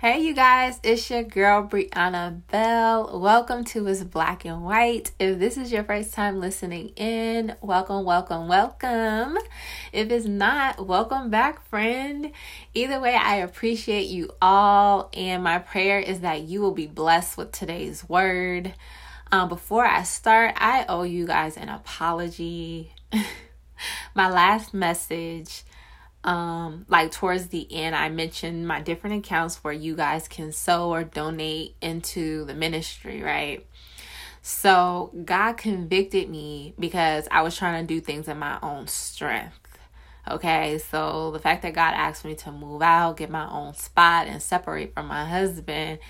Hey, you guys, it's your girl Brianna Bell. Welcome to It's Black and White. If this is your first time listening in, welcome, welcome, welcome. If it's not, welcome back, friend. Either way, I appreciate you all, and my prayer is that you will be blessed with today's word. Um, before I start, I owe you guys an apology. my last message um like towards the end i mentioned my different accounts where you guys can sow or donate into the ministry right? So god convicted me because i was trying to do things in my own strength okay? So the fact that god asked me to move out get my own spot and separate from my husband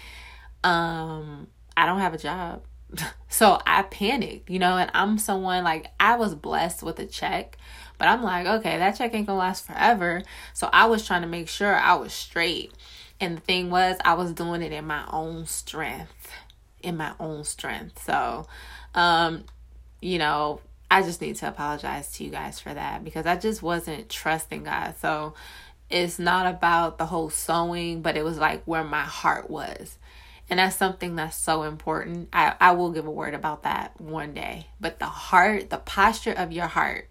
um i don't have a job. So i panicked you know and i'm someone like i was blessed with a check but I'm like, okay, that check ain't gonna last forever. So I was trying to make sure I was straight. And the thing was, I was doing it in my own strength. In my own strength. So, um, you know, I just need to apologize to you guys for that because I just wasn't trusting God. So it's not about the whole sowing, but it was like where my heart was. And that's something that's so important. I, I will give a word about that one day. But the heart, the posture of your heart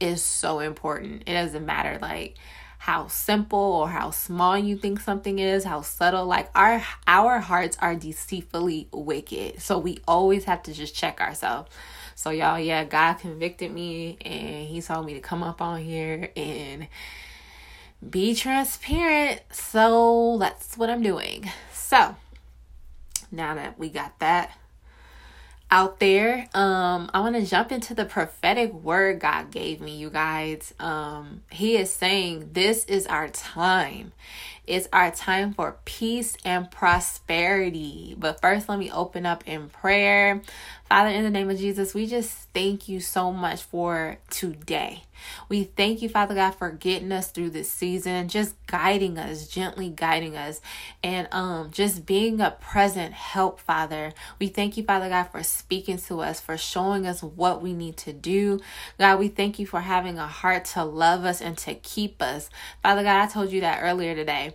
is so important. It doesn't matter like how simple or how small you think something is, how subtle. Like our our hearts are deceitfully wicked. So we always have to just check ourselves. So y'all, yeah, God convicted me and he told me to come up on here and be transparent. So that's what I'm doing. So now that we got that out there. Um, I want to jump into the prophetic word God gave me, you guys. Um, he is saying, This is our time. It's our time for peace and prosperity. But first, let me open up in prayer. Father, in the name of Jesus, we just thank you so much for today. We thank you, Father God, for getting us through this season, just guiding us, gently guiding us, and um just being a present help, Father. We thank you, Father God, for speaking to us, for showing us what we need to do. God, we thank you for having a heart to love us and to keep us. Father God, I told you that earlier today.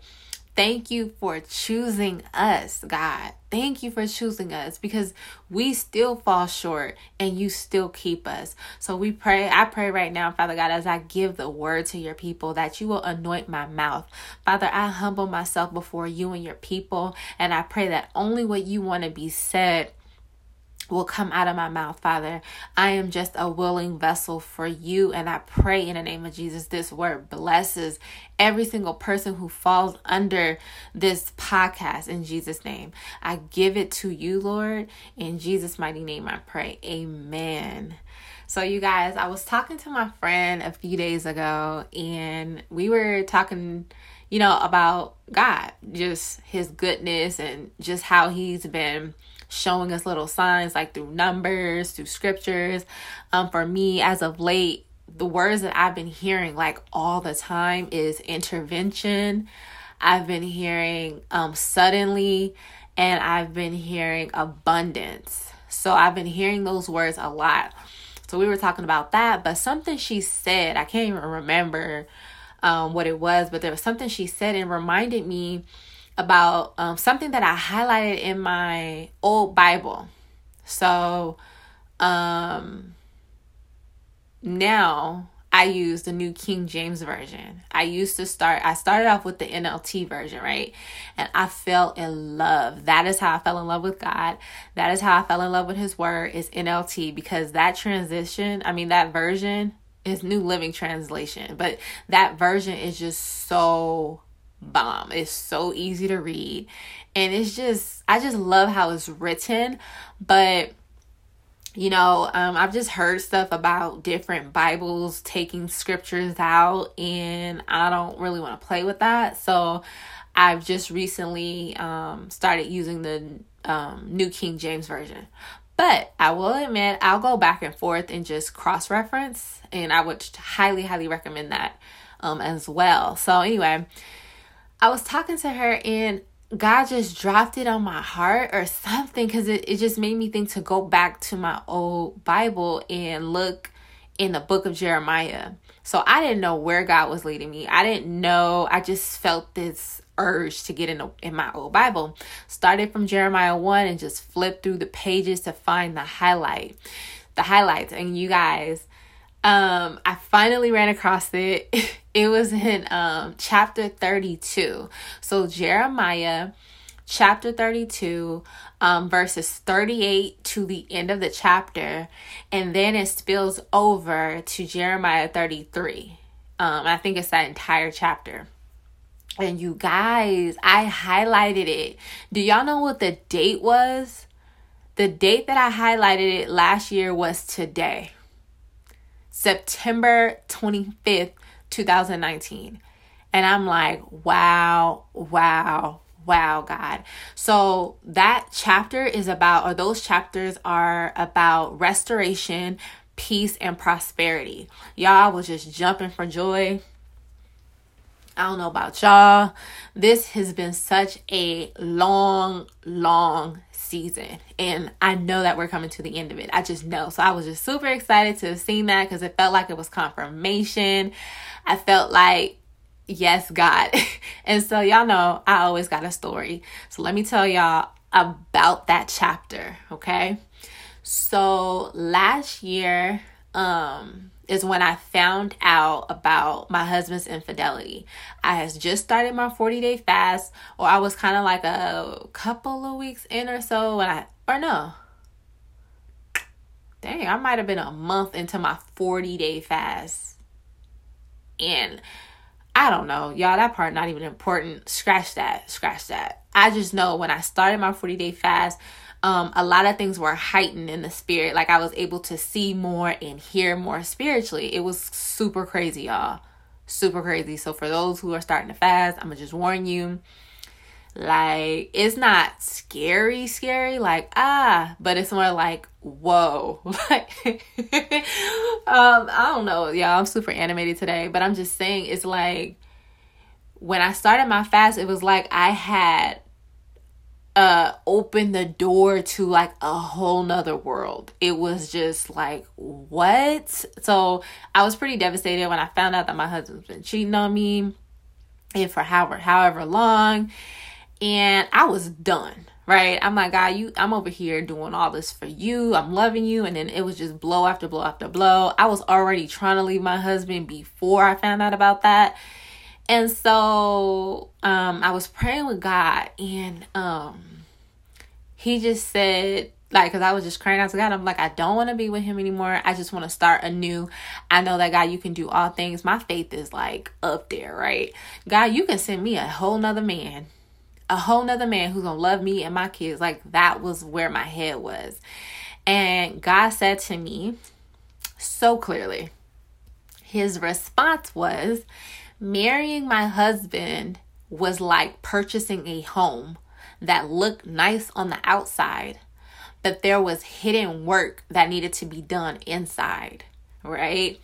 Thank you for choosing us, God. Thank you for choosing us because we still fall short and you still keep us. So we pray, I pray right now, Father God, as I give the word to your people, that you will anoint my mouth. Father, I humble myself before you and your people, and I pray that only what you want to be said will come out of my mouth, Father. I am just a willing vessel for you, and I pray in the name of Jesus, this word blesses every single person who falls under this podcast in Jesus' name. I give it to you, Lord. In Jesus' mighty name, I pray. Amen. So, you guys, I was talking to my friend a few days ago, and we were talking, you know, about God, just his goodness, and just how he's been showing us little signs like through numbers, through scriptures. Um, for me, as of late, the words that I've been hearing like all the time is intervention. I've been hearing um, suddenly, and I've been hearing abundance. So I've been hearing those words a lot. So we were talking about that, but something she said, I can't even remember um, what it was, but there was something she said and reminded me about um, something that I highlighted in my old Bible. So um, now I use the New King James Version. I used to start, I started off with the NLT version, right? And I fell in love. That is how I fell in love with God. That is how I fell in love with His Word, is NLT, because that transition, I mean, that version is New Living Translation, but that version is just so bomb. It's so easy to read. And it's just, I just love how it's written. But, you know, um, I've just heard stuff about different Bibles taking scriptures out, and I don't really want to play with that. So I've just recently um, started using the um, New King James Version. But I will admit, I'll go back and forth and just cross reference, and I would highly, highly recommend that um, as well. So, anyway, I was talking to her and God just dropped it on my heart or something because it, it just made me think to go back to my old Bible and look in the book of Jeremiah. So I didn't know where God was leading me. I didn't know. I just felt this urge to get in in my old Bible. Started from Jeremiah 1 and just flipped through the pages to find the highlight. The highlights. And you guys, um I finally ran across it. it was in um chapter 32. So Jeremiah chapter 32 um, verses 38 to the end of the chapter. And then it spills over to jeremiah 33 um, i think it's that entire chapter. And you guys i highlighted it. Do y'all know what the date was? The date that i highlighted it last year was today september 25th 2019 and i'm like wow wow wow, God. So that chapter is about, or those chapters are about restoration, peace, and prosperity. Y'all was just jumping for joy. I don't know about y'all. This has been such a long, long season. And I know that we're coming to the end of it. I just know. So I was just super excited to have seen that because it felt like it was confirmation. I felt like yes, God. and so y'all know I always got a story. So let me tell y'all about that chapter, okay? So last year um is when I found out about my husband's infidelity. I had just started my 40 day fast, or I was kind of like a couple of weeks in or so when I, or no, dang, I might have been a month into my 40 day fast. And I don't know, y'all. That part not even important. Scratch that. Scratch that. I just know when I started my 40 day fast, um, a lot of things were heightened in the spirit. Like I was able to see more and hear more spiritually. It was super crazy, y'all. Super crazy. So for those who are starting to fast, I'm gonna just warn you. Like it's not scary, scary, like ah, but it's more like whoa. Like um, I don't know, y'all. I'm super animated today, but I'm just saying it's like when I started my fast, it was like I had uh opened the door to like a whole nother world. It was just like what? So I was pretty devastated when I found out that my husband's been cheating on me and for however however long and I was done. Right? I'm like, God, you I'm over here doing all this for you. I'm loving you. And then it was just blow after blow after blow. I was already trying to leave my husband before I found out about that. And so um I was praying with God and um he just said like because i was just crying out to god. I'm like i don't want to be with him anymore. I just want to start anew. I know that god you can do all things. My faith is like up there right? God you can send me a whole nother man a whole nother man who's gonna love me and my kids. Like that was where my head was. And God said to me so clearly, his response was marrying my husband was like purchasing a home that looked nice on the outside, but there was hidden work that needed to be done inside, right?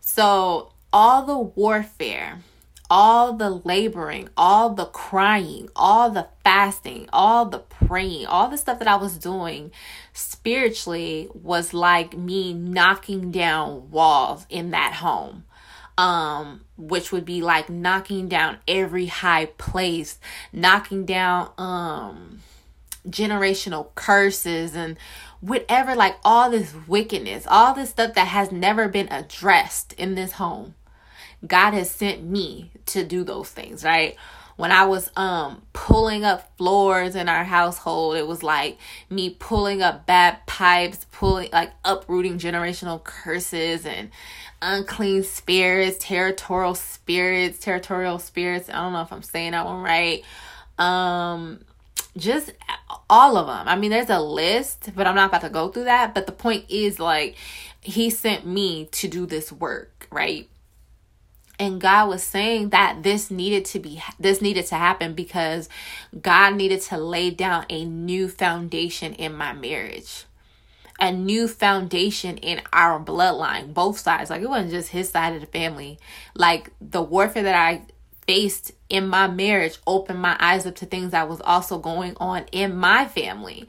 So, all the warfare all the laboring, all the crying, all the fasting, all the praying, all the stuff that I was doing spiritually was like me knocking down walls in that home. Um, which would be like knocking down every high place, knocking down um generational curses and whatever, like all this wickedness, all this stuff that has never been addressed in this home God has sent me to do those things, right? When I was um pulling up floors in our household, it was like me pulling up bad pipes, pulling like uprooting generational curses and unclean spirits, territorial spirits, territorial spirits. I don't know if I'm saying that one right. Um just all of them. I mean, there's a list, but I'm not about to go through that. But the point is, like, he sent me to do this work, right? And God was saying that this needed to be this needed to happen because God needed to lay down a new foundation in my marriage. A new foundation in our bloodline, both sides. Like it wasn't just his side of the family. Like the warfare that I faced in my marriage opened my eyes up to things that was also going on in my family.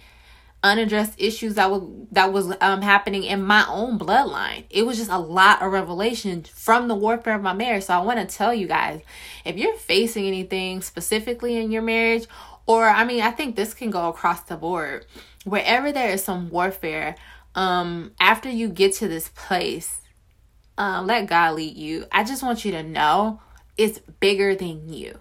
Unaddressed issues that was that was um happening in my own bloodline. It was just a lot of revelation from the warfare of my marriage. So I want to tell you guys, if you're facing anything specifically in your marriage, or I mean, I think this can go across the board. Wherever there is some warfare, um, after you get to this place, uh, let God lead you. I just want you to know it's bigger than you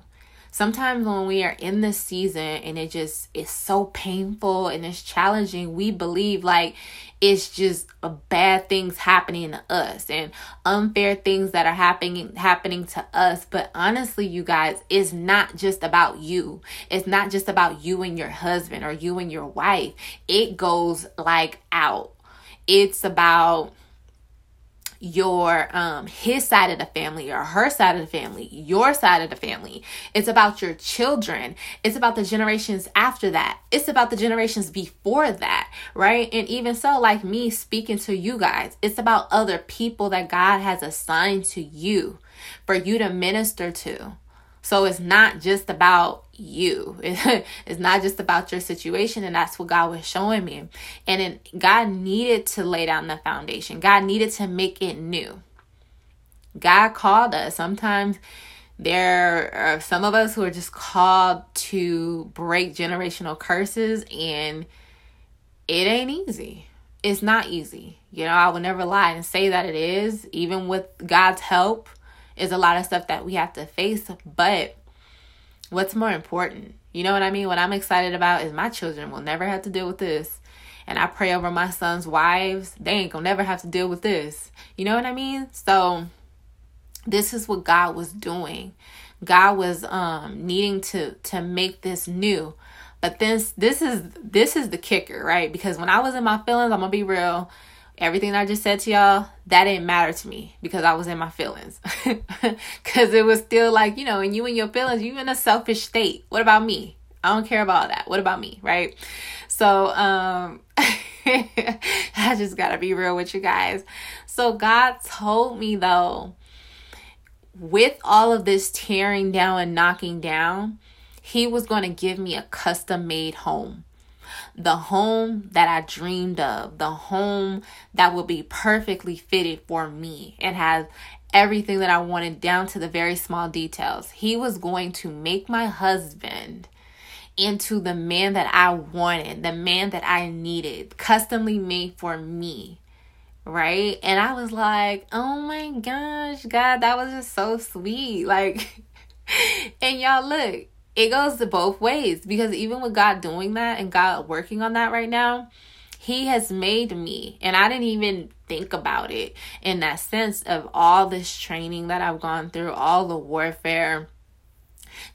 sometimes when we are in this season and it just is so painful and it's challenging, we believe like it's just bad things happening to us and unfair things that are happening happening to us. But honestly, you guys, it's not just about you. It's not just about you and your husband or you and your wife. It goes like out. It's about your um his side of the family or her side of the family your side of the family. It's about your children. It's about the generations after that. It's about the generations before that right? And even so like me speaking to you guys it's about other people that god has assigned to you for you to minister to. So it's not just about you. It's not just about your situation. And that's what God was showing me. And God needed to lay down the foundation, God needed to make it new. God called us. Sometimes there are some of us who are just called to break generational curses, and it ain't easy. It's not easy. You know, I would never lie and say that it is, even with God's help is a lot of stuff that we have to face. But what's more important? You know what I mean? What I'm excited about is my children will never have to deal with this. And I pray over my son's wives. They ain't gonna never have to deal with this. You know what I mean? So this is what God was doing. God was um needing to to make this new. But this this is this is the kicker, right? Because when I was in my feelings, I'm gonna be real everything I just said to y'all, that didn't matter to me because I was in my feelings. Because it was still like, you know, and you and your feelings, you in a selfish state. What about me? I don't care about that. What about me? Right? So, um, I just gotta be real with you guys. So, God told me though, with all of this tearing down and knocking down, He was to give me a custom made home the home that I dreamed of, the home that will be perfectly fitted for me and has everything that I wanted down to the very small details. He was going to make my husband into the man that I wanted, the man that I needed, customly made for me. Right? And I was like, oh my gosh, God, that was just so sweet. Like, and y'all, look, it goes to both ways because even with God doing that and God working on that right now, He has made me, and I didn't even think about it in that sense of all this training that I've gone through, all the warfare.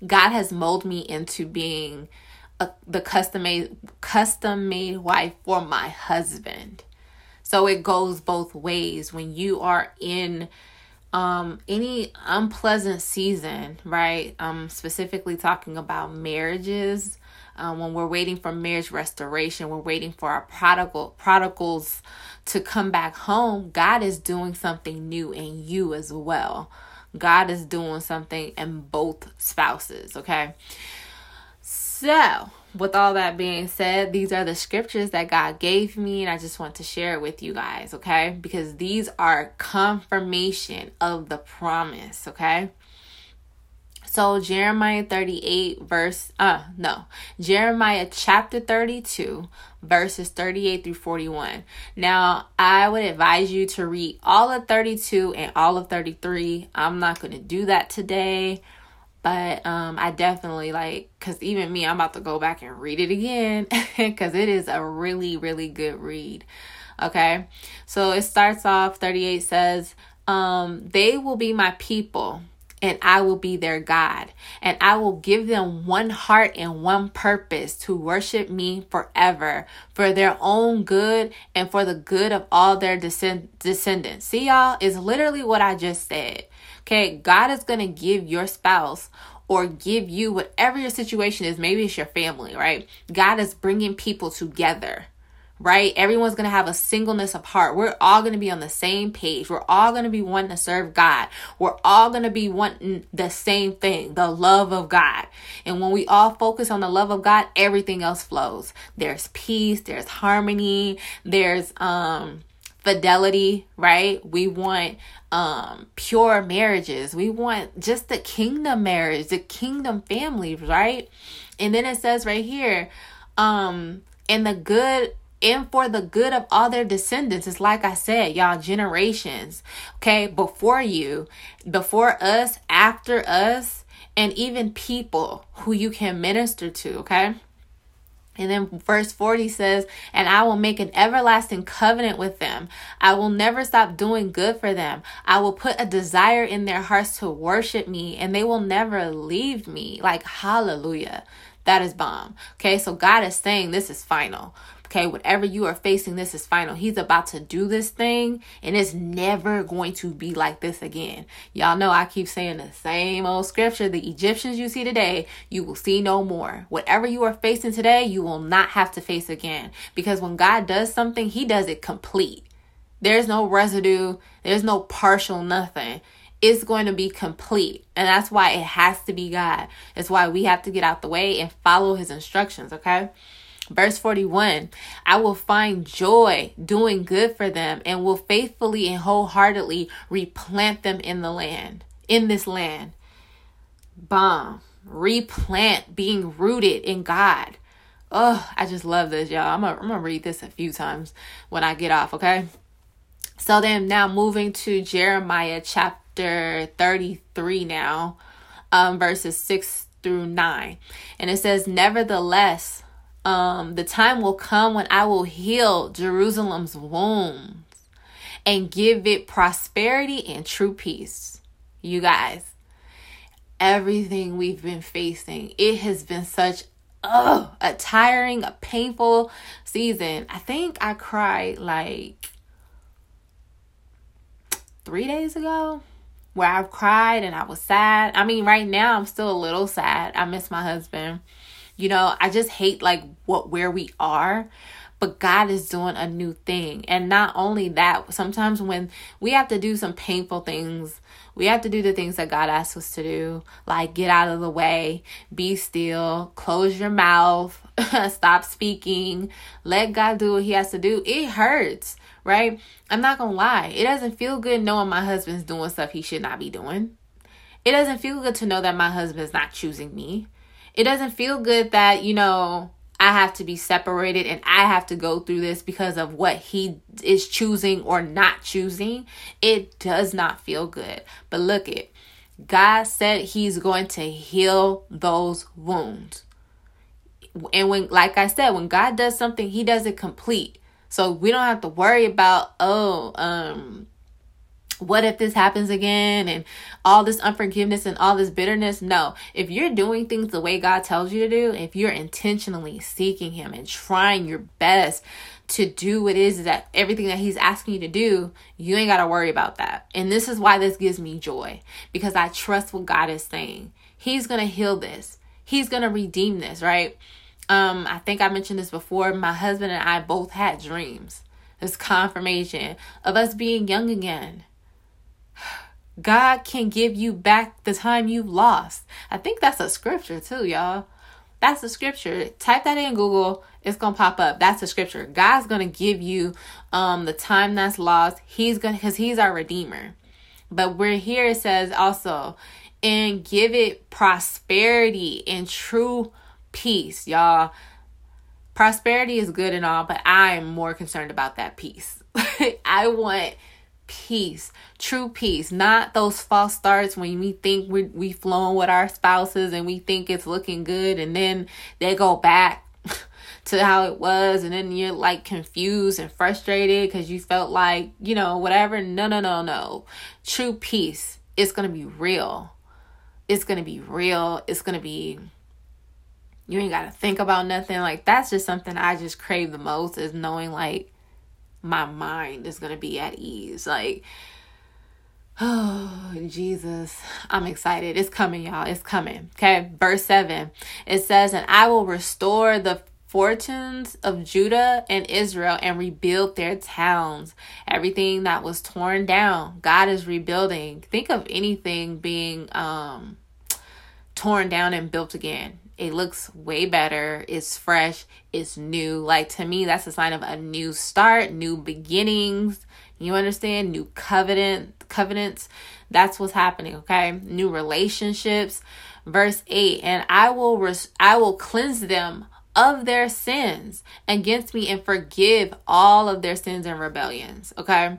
God has molded me into being a, the custom made custom made wife for my husband. So it goes both ways when you are in um any unpleasant season right? Um specifically talking about marriages. Um, when we're waiting for marriage restoration we're waiting for our prodigal prodigals to come back home god is doing something new in you as well. God is doing something in both spouses okay? So with all that being said, these are the scriptures that God gave me, and I just want to share it with you guys, okay? Because these are confirmation of the promise, okay? So, Jeremiah 38, verse, uh, no, Jeremiah chapter 32, verses 38 through 41. Now, I would advise you to read all of 32 and all of 33. I'm not going to do that today but um i definitely like because even me i'm about to go back and read it again because it is a really really good read okay so it starts off 38 says um they will be my people and I will be their God, and I will give them one heart and one purpose to worship me forever for their own good and for the good of all their descend- descendants. See, y'all, is literally what I just said. Okay, God is going to give your spouse or give you whatever your situation is. Maybe it's your family, right? God is bringing people together, right? Everyone's going to have a singleness of heart. We're all going to be on the same page. We're all going to be wanting to serve God. We're all going to be wanting the same thing, the love of God. And when we all focus on the love of God, everything else flows. There's peace, there's harmony, there's um fidelity, right? We want um pure marriages. We want just the kingdom marriage, the kingdom family, right? And then it says right here, um, and the good and for the good of all their descendants. It's like I said, y'all, generations, okay, before you, before us, after us, and even people who you can minister to, okay? And then verse 40 says, And I will make an everlasting covenant with them. I will never stop doing good for them. I will put a desire in their hearts to worship me, and they will never leave me. Like, hallelujah. That is bomb. Okay, so God is saying this is final. Okay, whatever you are facing, this is final. He's about to do this thing, and it's never going to be like this again. Y'all know I keep saying the same old scripture the Egyptians you see today, you will see no more. Whatever you are facing today, you will not have to face again. Because when God does something, He does it complete. There's no residue, there's no partial nothing it's going to be complete. And that's why it has to be God. It's why we have to get out the way and follow his instructions, okay? Verse 41 I will find joy doing good for them and will faithfully and wholeheartedly replant them in the land, in this land. Bomb. Replant, being rooted in God. Oh, I just love this, y'all. I'm gonna, read this a few times when I get off, okay? So then now moving to Jeremiah chapter 33 now, um, verses 6 through 9. And it says, Nevertheless, um, the time will come when I will heal Jerusalem's wounds and give it prosperity and true peace. You guys, everything we've been facing, it has been such oh, a tiring, a painful season. I think I cried like three days ago where I've cried and I was sad. I mean, right now I'm still a little sad. I miss my husband. You know, I just hate like what where we are. But God is doing a new thing. And not only that, sometimes when we have to do some painful things, we have to do the things that God asks us to do, like get out of the way, be still, close your mouth, stop speaking, let God do what He has to do. It hurts, right? I'm not gonna lie, it doesn't feel good knowing my husband's doing stuff he should not be doing. It doesn't feel good to know that my husband's not choosing me it doesn't feel good that, you know, I have to be separated and I have to go through this because of what he is choosing or not choosing. It does not feel good. But look it. God said he's going to heal those wounds. And when like I said, when God does something, he does it complete. So we don't have to worry about oh, um what if this happens again? And all this unforgiveness and all this bitterness? No. If you're doing things the way god tells you to do if you're intentionally seeking him and trying your best to do what it is that everything that he's asking you to do you ain't got to worry about that. And this is why this gives me joy because i trust what god is saying. He's gonna heal this. He's gonna redeem this right? Um i think i mentioned this before. My husband and i both had dreams. This confirmation of us being young again God can give you back the time you've lost. I think that's a scripture too, y'all. That's the scripture. Type that in Google. It's gonna pop up. That's the scripture. God's gonna give you um the time that's lost. He's gonna because He's our redeemer. But we're here it says also, and give it prosperity and true peace, y'all. Prosperity is good and all, but I am more concerned about that peace. I want peace, true peace, not those false starts when we think we we flown with our spouses and we think it's looking good and then they go back to how it was and then you're like confused and frustrated because you felt like, you know, whatever. No, no, no, no. True peace. It's going to be real. It's going to be real. It's going to be you ain't got to think about nothing. Like that's just something I just crave the most is knowing like my mind is going to be at ease. Like, oh, Jesus. I'm excited. It's coming, y'all. It's coming. Okay. Verse 7 it says, And I will restore the fortunes of Judah and Israel and rebuild their towns. Everything that was torn down, God is rebuilding. Think of anything being um, torn down and built again. It looks way better. It's fresh. It's new. Like to me, that's a sign of a new start, new beginnings. You understand? New covenant covenants. That's what's happening, okay? New relationships. Verse 8, and I will res- I will cleanse them of their sins against me and forgive all of their sins and rebellions. Okay.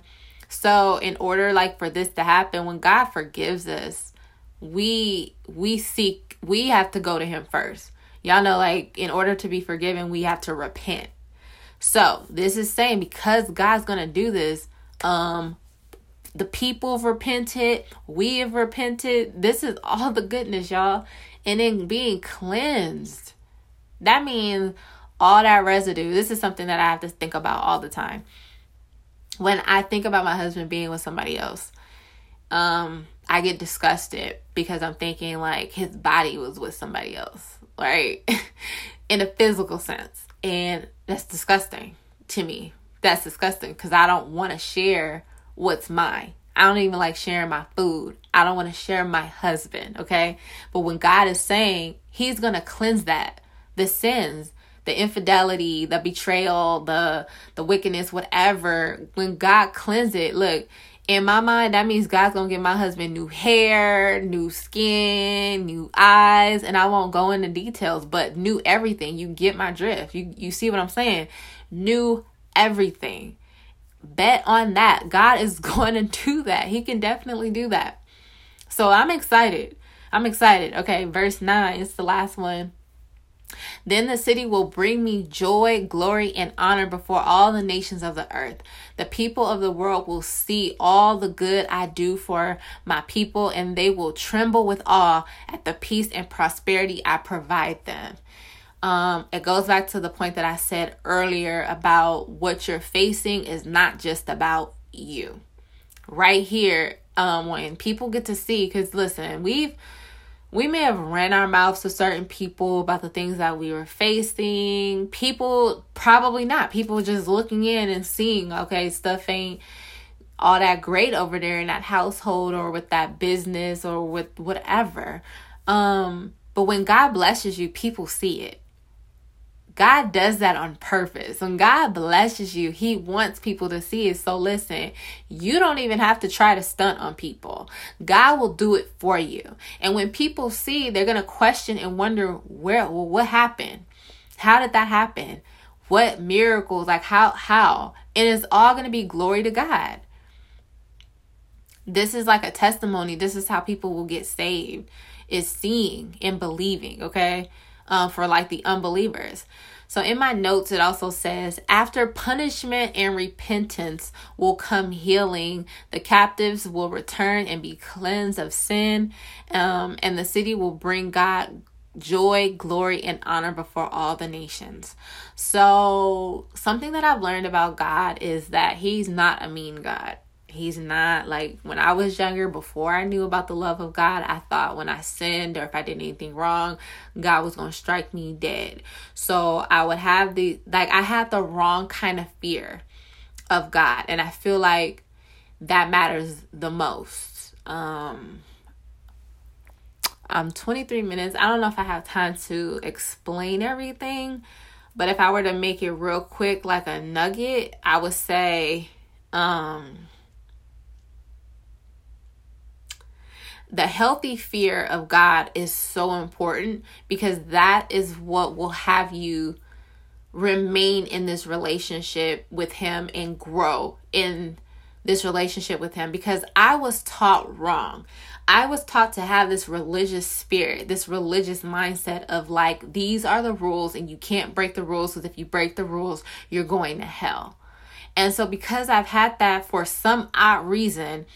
So in order like for this to happen, when God forgives us, we we seek we have to go to him first. Y'all know like in order to be forgiven, we have to repent. So this is saying because God's gonna do this, um the people have repented, we have repented. This is all the goodness, y'all. And then being cleansed that means all that residue. This is something that I have to think about all the time. When I think about my husband being with somebody else, um, I get disgusted because I'm thinking like his body was with somebody else, right? In a physical sense. And that's disgusting to me. That's disgusting because I don't want to share what's mine. I don't even like sharing my food. I don't want to share my husband, okay? But when God is saying He's going to cleanse that, the sins, the infidelity, the betrayal, the the wickedness, whatever, when God cleanses it, look, in my mind, that means God's gonna give my husband new hair, new skin, new eyes, and I won't go into details, but new everything. You get my drift. You you see what I'm saying? New everything. Bet on that. God is going to do that. He can definitely do that. So I'm excited. I'm excited. Okay, verse 9 is the last one. Then the city will bring me joy, glory, and honor before all the nations of the earth. The people of the world will see all the good I do for my people, and they will tremble with awe at the peace and prosperity I provide them. Um, it goes back to the point that I said earlier about what you're facing is not just about you. Right here, um, when people get to see, because listen, we've we may have ran our mouths to certain people about the things that we were facing. People probably not. People just looking in and seeing, okay, stuff ain't all that great over there in that household or with that business or with whatever. Um, but when God blesses you, people see it. God does that on purpose. When God blesses you, He wants people to see it. So listen, you don't even have to try to stunt on people. God will do it for you. And when people see, they're gonna question and wonder where well, what happened? How did that happen? What miracles? Like how how? And it's all gonna be glory to God. This is like a testimony. This is how people will get saved. Is seeing and believing, okay? Uh, for like the unbelievers. So in my notes, it also says, after punishment and repentance will come healing. The captives will return and be cleansed of sin, um, and the city will bring God joy, glory, and honor before all the nations. So, something that I've learned about God is that He's not a mean God. He's not like when I was younger, before I knew about the love of God, I thought when I sinned or if I did anything wrong, God was going to strike me dead. So I would have the, like, I had the wrong kind of fear of God. And I feel like that matters the most. Um, I'm 23 minutes. I don't know if I have time to explain everything, but if I were to make it real quick, like a nugget, I would say, um, the healthy fear of God is so important because that is what will have you remain in this relationship with Him and grow in this relationship with Him because I was taught wrong. I was taught to have this religious spirit, this religious mindset of like, these are the rules and you can't break the rules because if you break the rules, you're going to hell. And so, because I've had that for some odd reason,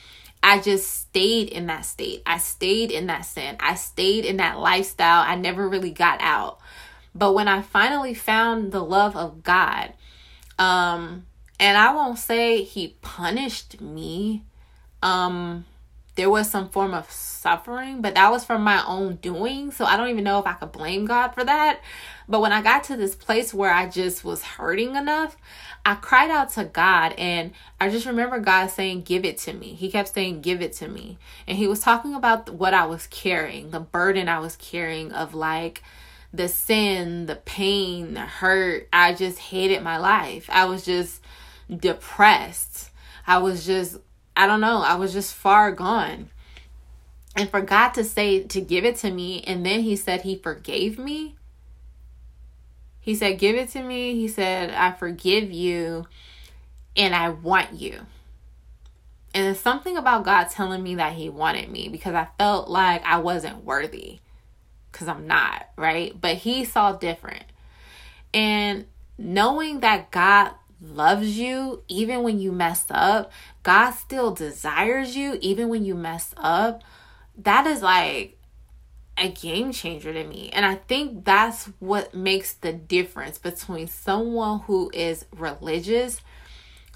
I just stayed in that state. I stayed in that sin. I stayed in that lifestyle. I never really got out. But when I finally found the love of God, um, and I won't say he punished me, um, there was some form of suffering, but that was from my own doing. So I don't even know if I could blame God for that. But when I got to this place where I just was hurting enough, I cried out to God and I just remember God saying, Give it to me. He kept saying, Give it to me. And He was talking about what I was carrying, the burden I was carrying of like the sin, the pain, the hurt. I just hated my life. I was just depressed. I was just, I don't know, I was just far gone. And forgot to say, to give it to me, and then He said He forgave me he said, Give it to me. He said, I forgive you and I want you. And something about God telling me that He wanted me because I felt like I wasn't worthy because I'm not, right? But He saw different. And knowing that God loves you even when you mess up, God still desires you even when you mess up, that is like a game changer to me. And I think that's what makes the difference between someone who is religious,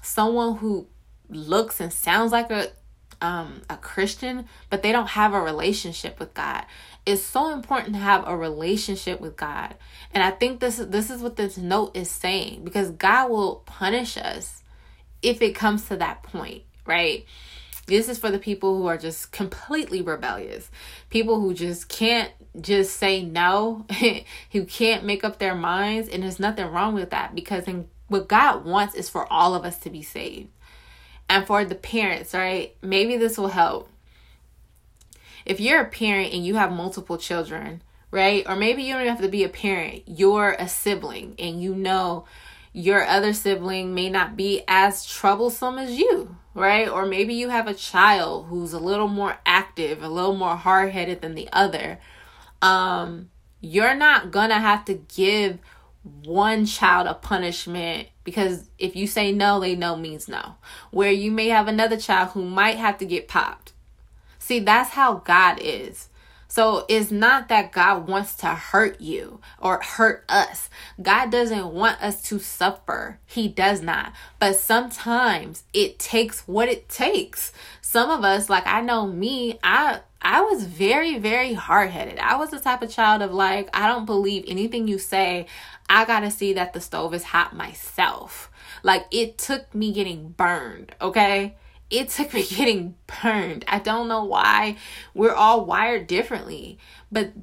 someone who looks and sounds like a um a Christian, but they don't have a relationship with God. It's so important to have a relationship with God. And I think this is this is what this note is saying because God will punish us if it comes to that point, right? This is for the people who are just completely rebellious. People who just can't just say no, who can't make up their minds. And there's nothing wrong with that because in, what God wants is for all of us to be saved. And for the parents, right? Maybe this will help. If you're a parent and you have multiple children, right? Or maybe you don't have to be a parent, you're a sibling and you know your other sibling may not be as troublesome as you, right? Or maybe you have a child who's a little more active, a little more hard headed than the other. Um, you're not gonna have to give one child a punishment because if you say no, they know means no. Where you may have another child who might have to get popped. See, that's how God is. So it's not that God wants to hurt you or hurt us. God doesn't want us to suffer. He does not. But sometimes it takes what it takes. Some of us, like I know me, I I was very, very hard headed. I was the type of child of like, I don't believe anything you say. I gotta see that the stove is hot myself. Like, it took me getting burned, okay? It took me getting burned. I don't know why. We're all wired differently. But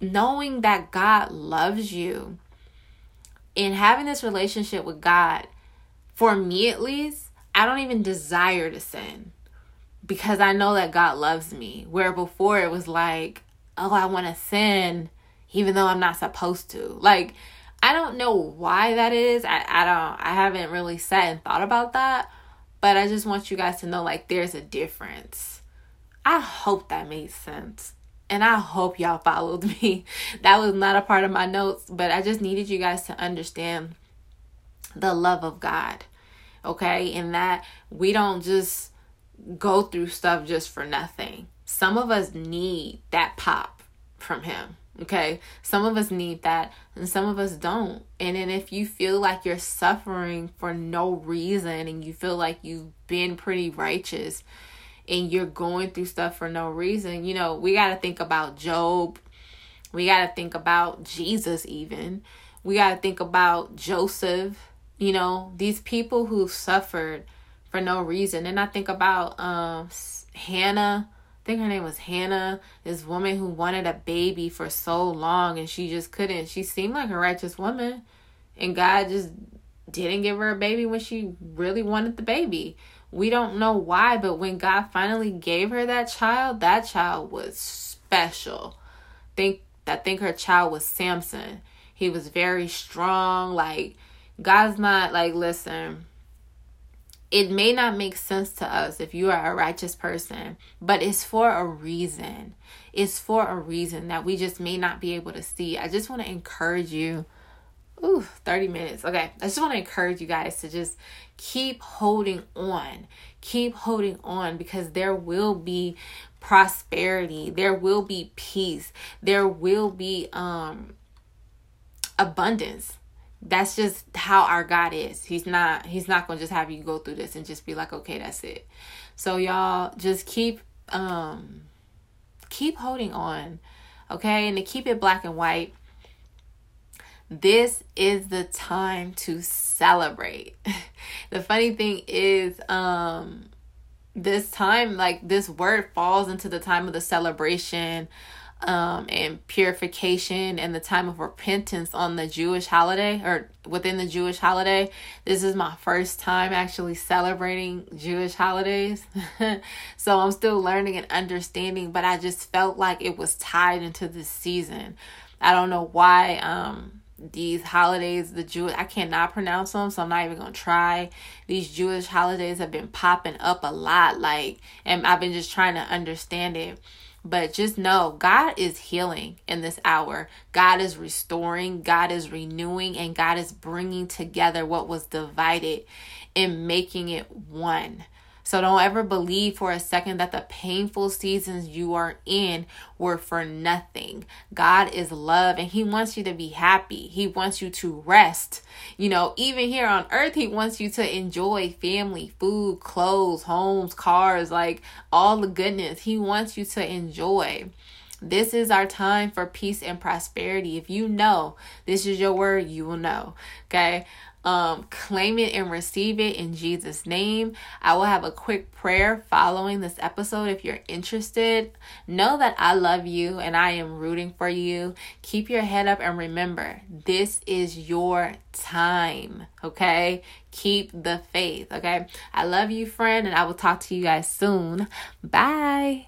knowing that God loves you and having this relationship with God, for me at least, I don't even desire to sin because I know that God loves me. Where before it was like, oh, I want to sin even though I'm not supposed to. Like, I don't know why that is. I, I don't, I haven't really sat and thought about that but I just want you guys to know like there's a difference. I hope that made sense. And I hope y'all followed me. That was not a part of my notes, but I just needed you guys to understand the love of God. Okay? And that we don't just go through stuff just for nothing. Some of us need that pop from Him. Okay. Some of us need that and some of us don't. And then if you feel like you're suffering for no reason and you feel like you've been pretty righteous and you're going through stuff for no reason, you know, we got to think about Job. We got to think about Jesus, even. We got to think about Joseph. You know, these people who suffered for no reason. And I think about um, Hannah I think her name was Hannah, this woman who wanted a baby for so long and she just couldn't. She seemed like a righteous woman, and God just didn't give her a baby when she really wanted the baby. We don't know why, but when God finally gave her that child, that child was special. Think I think her child was Samson. He was very strong. Like God's not like listen it may not make sense to us if you are a righteous person, but it's for a reason. It's for a reason that we just may not be able to see. I just want to encourage you. Ooh, 30 minutes. Okay. I just want to encourage you guys to just keep holding on. Keep holding on because there will be prosperity. There will be peace. There will be um abundance that's just how our God is. He's not he's not going to just have you go through this and just be like, "Okay, that's it." So y'all just keep um keep holding on. Okay? And to keep it black and white, this is the time to celebrate. the funny thing is um this time like this word falls into the time of the celebration um, and purification and the time of repentance on the Jewish holiday or within the Jewish holiday. This is my first time actually celebrating Jewish holidays. so I'm still learning and understanding, but I just felt like it was tied into this season. I don't know why um these holidays, the Jewish, I cannot pronounce them, so I'm not even gonna try. These Jewish holidays have been popping up a lot, like, and I've been just trying to understand it. But just know God is healing in this hour. God is restoring, God is renewing, and God is bringing together what was divided and making it one. So don't ever believe for a second that the painful seasons you are in were for nothing. God is love and He wants you to be happy. He wants you to rest. You know, even here on earth, He wants you to enjoy family, food, clothes, homes, cars, like all the goodness. He wants you to enjoy. This is our time for peace and prosperity. If you know this is your word, you will know. Okay um, claim it and receive it in Jesus' name. I will have a quick prayer following this episode if you're interested. Know that I love you and I am rooting for you. Keep your head up and remember, this is your time, okay? Keep the faith, okay? I love you, friend, and I will talk to you guys soon. Bye.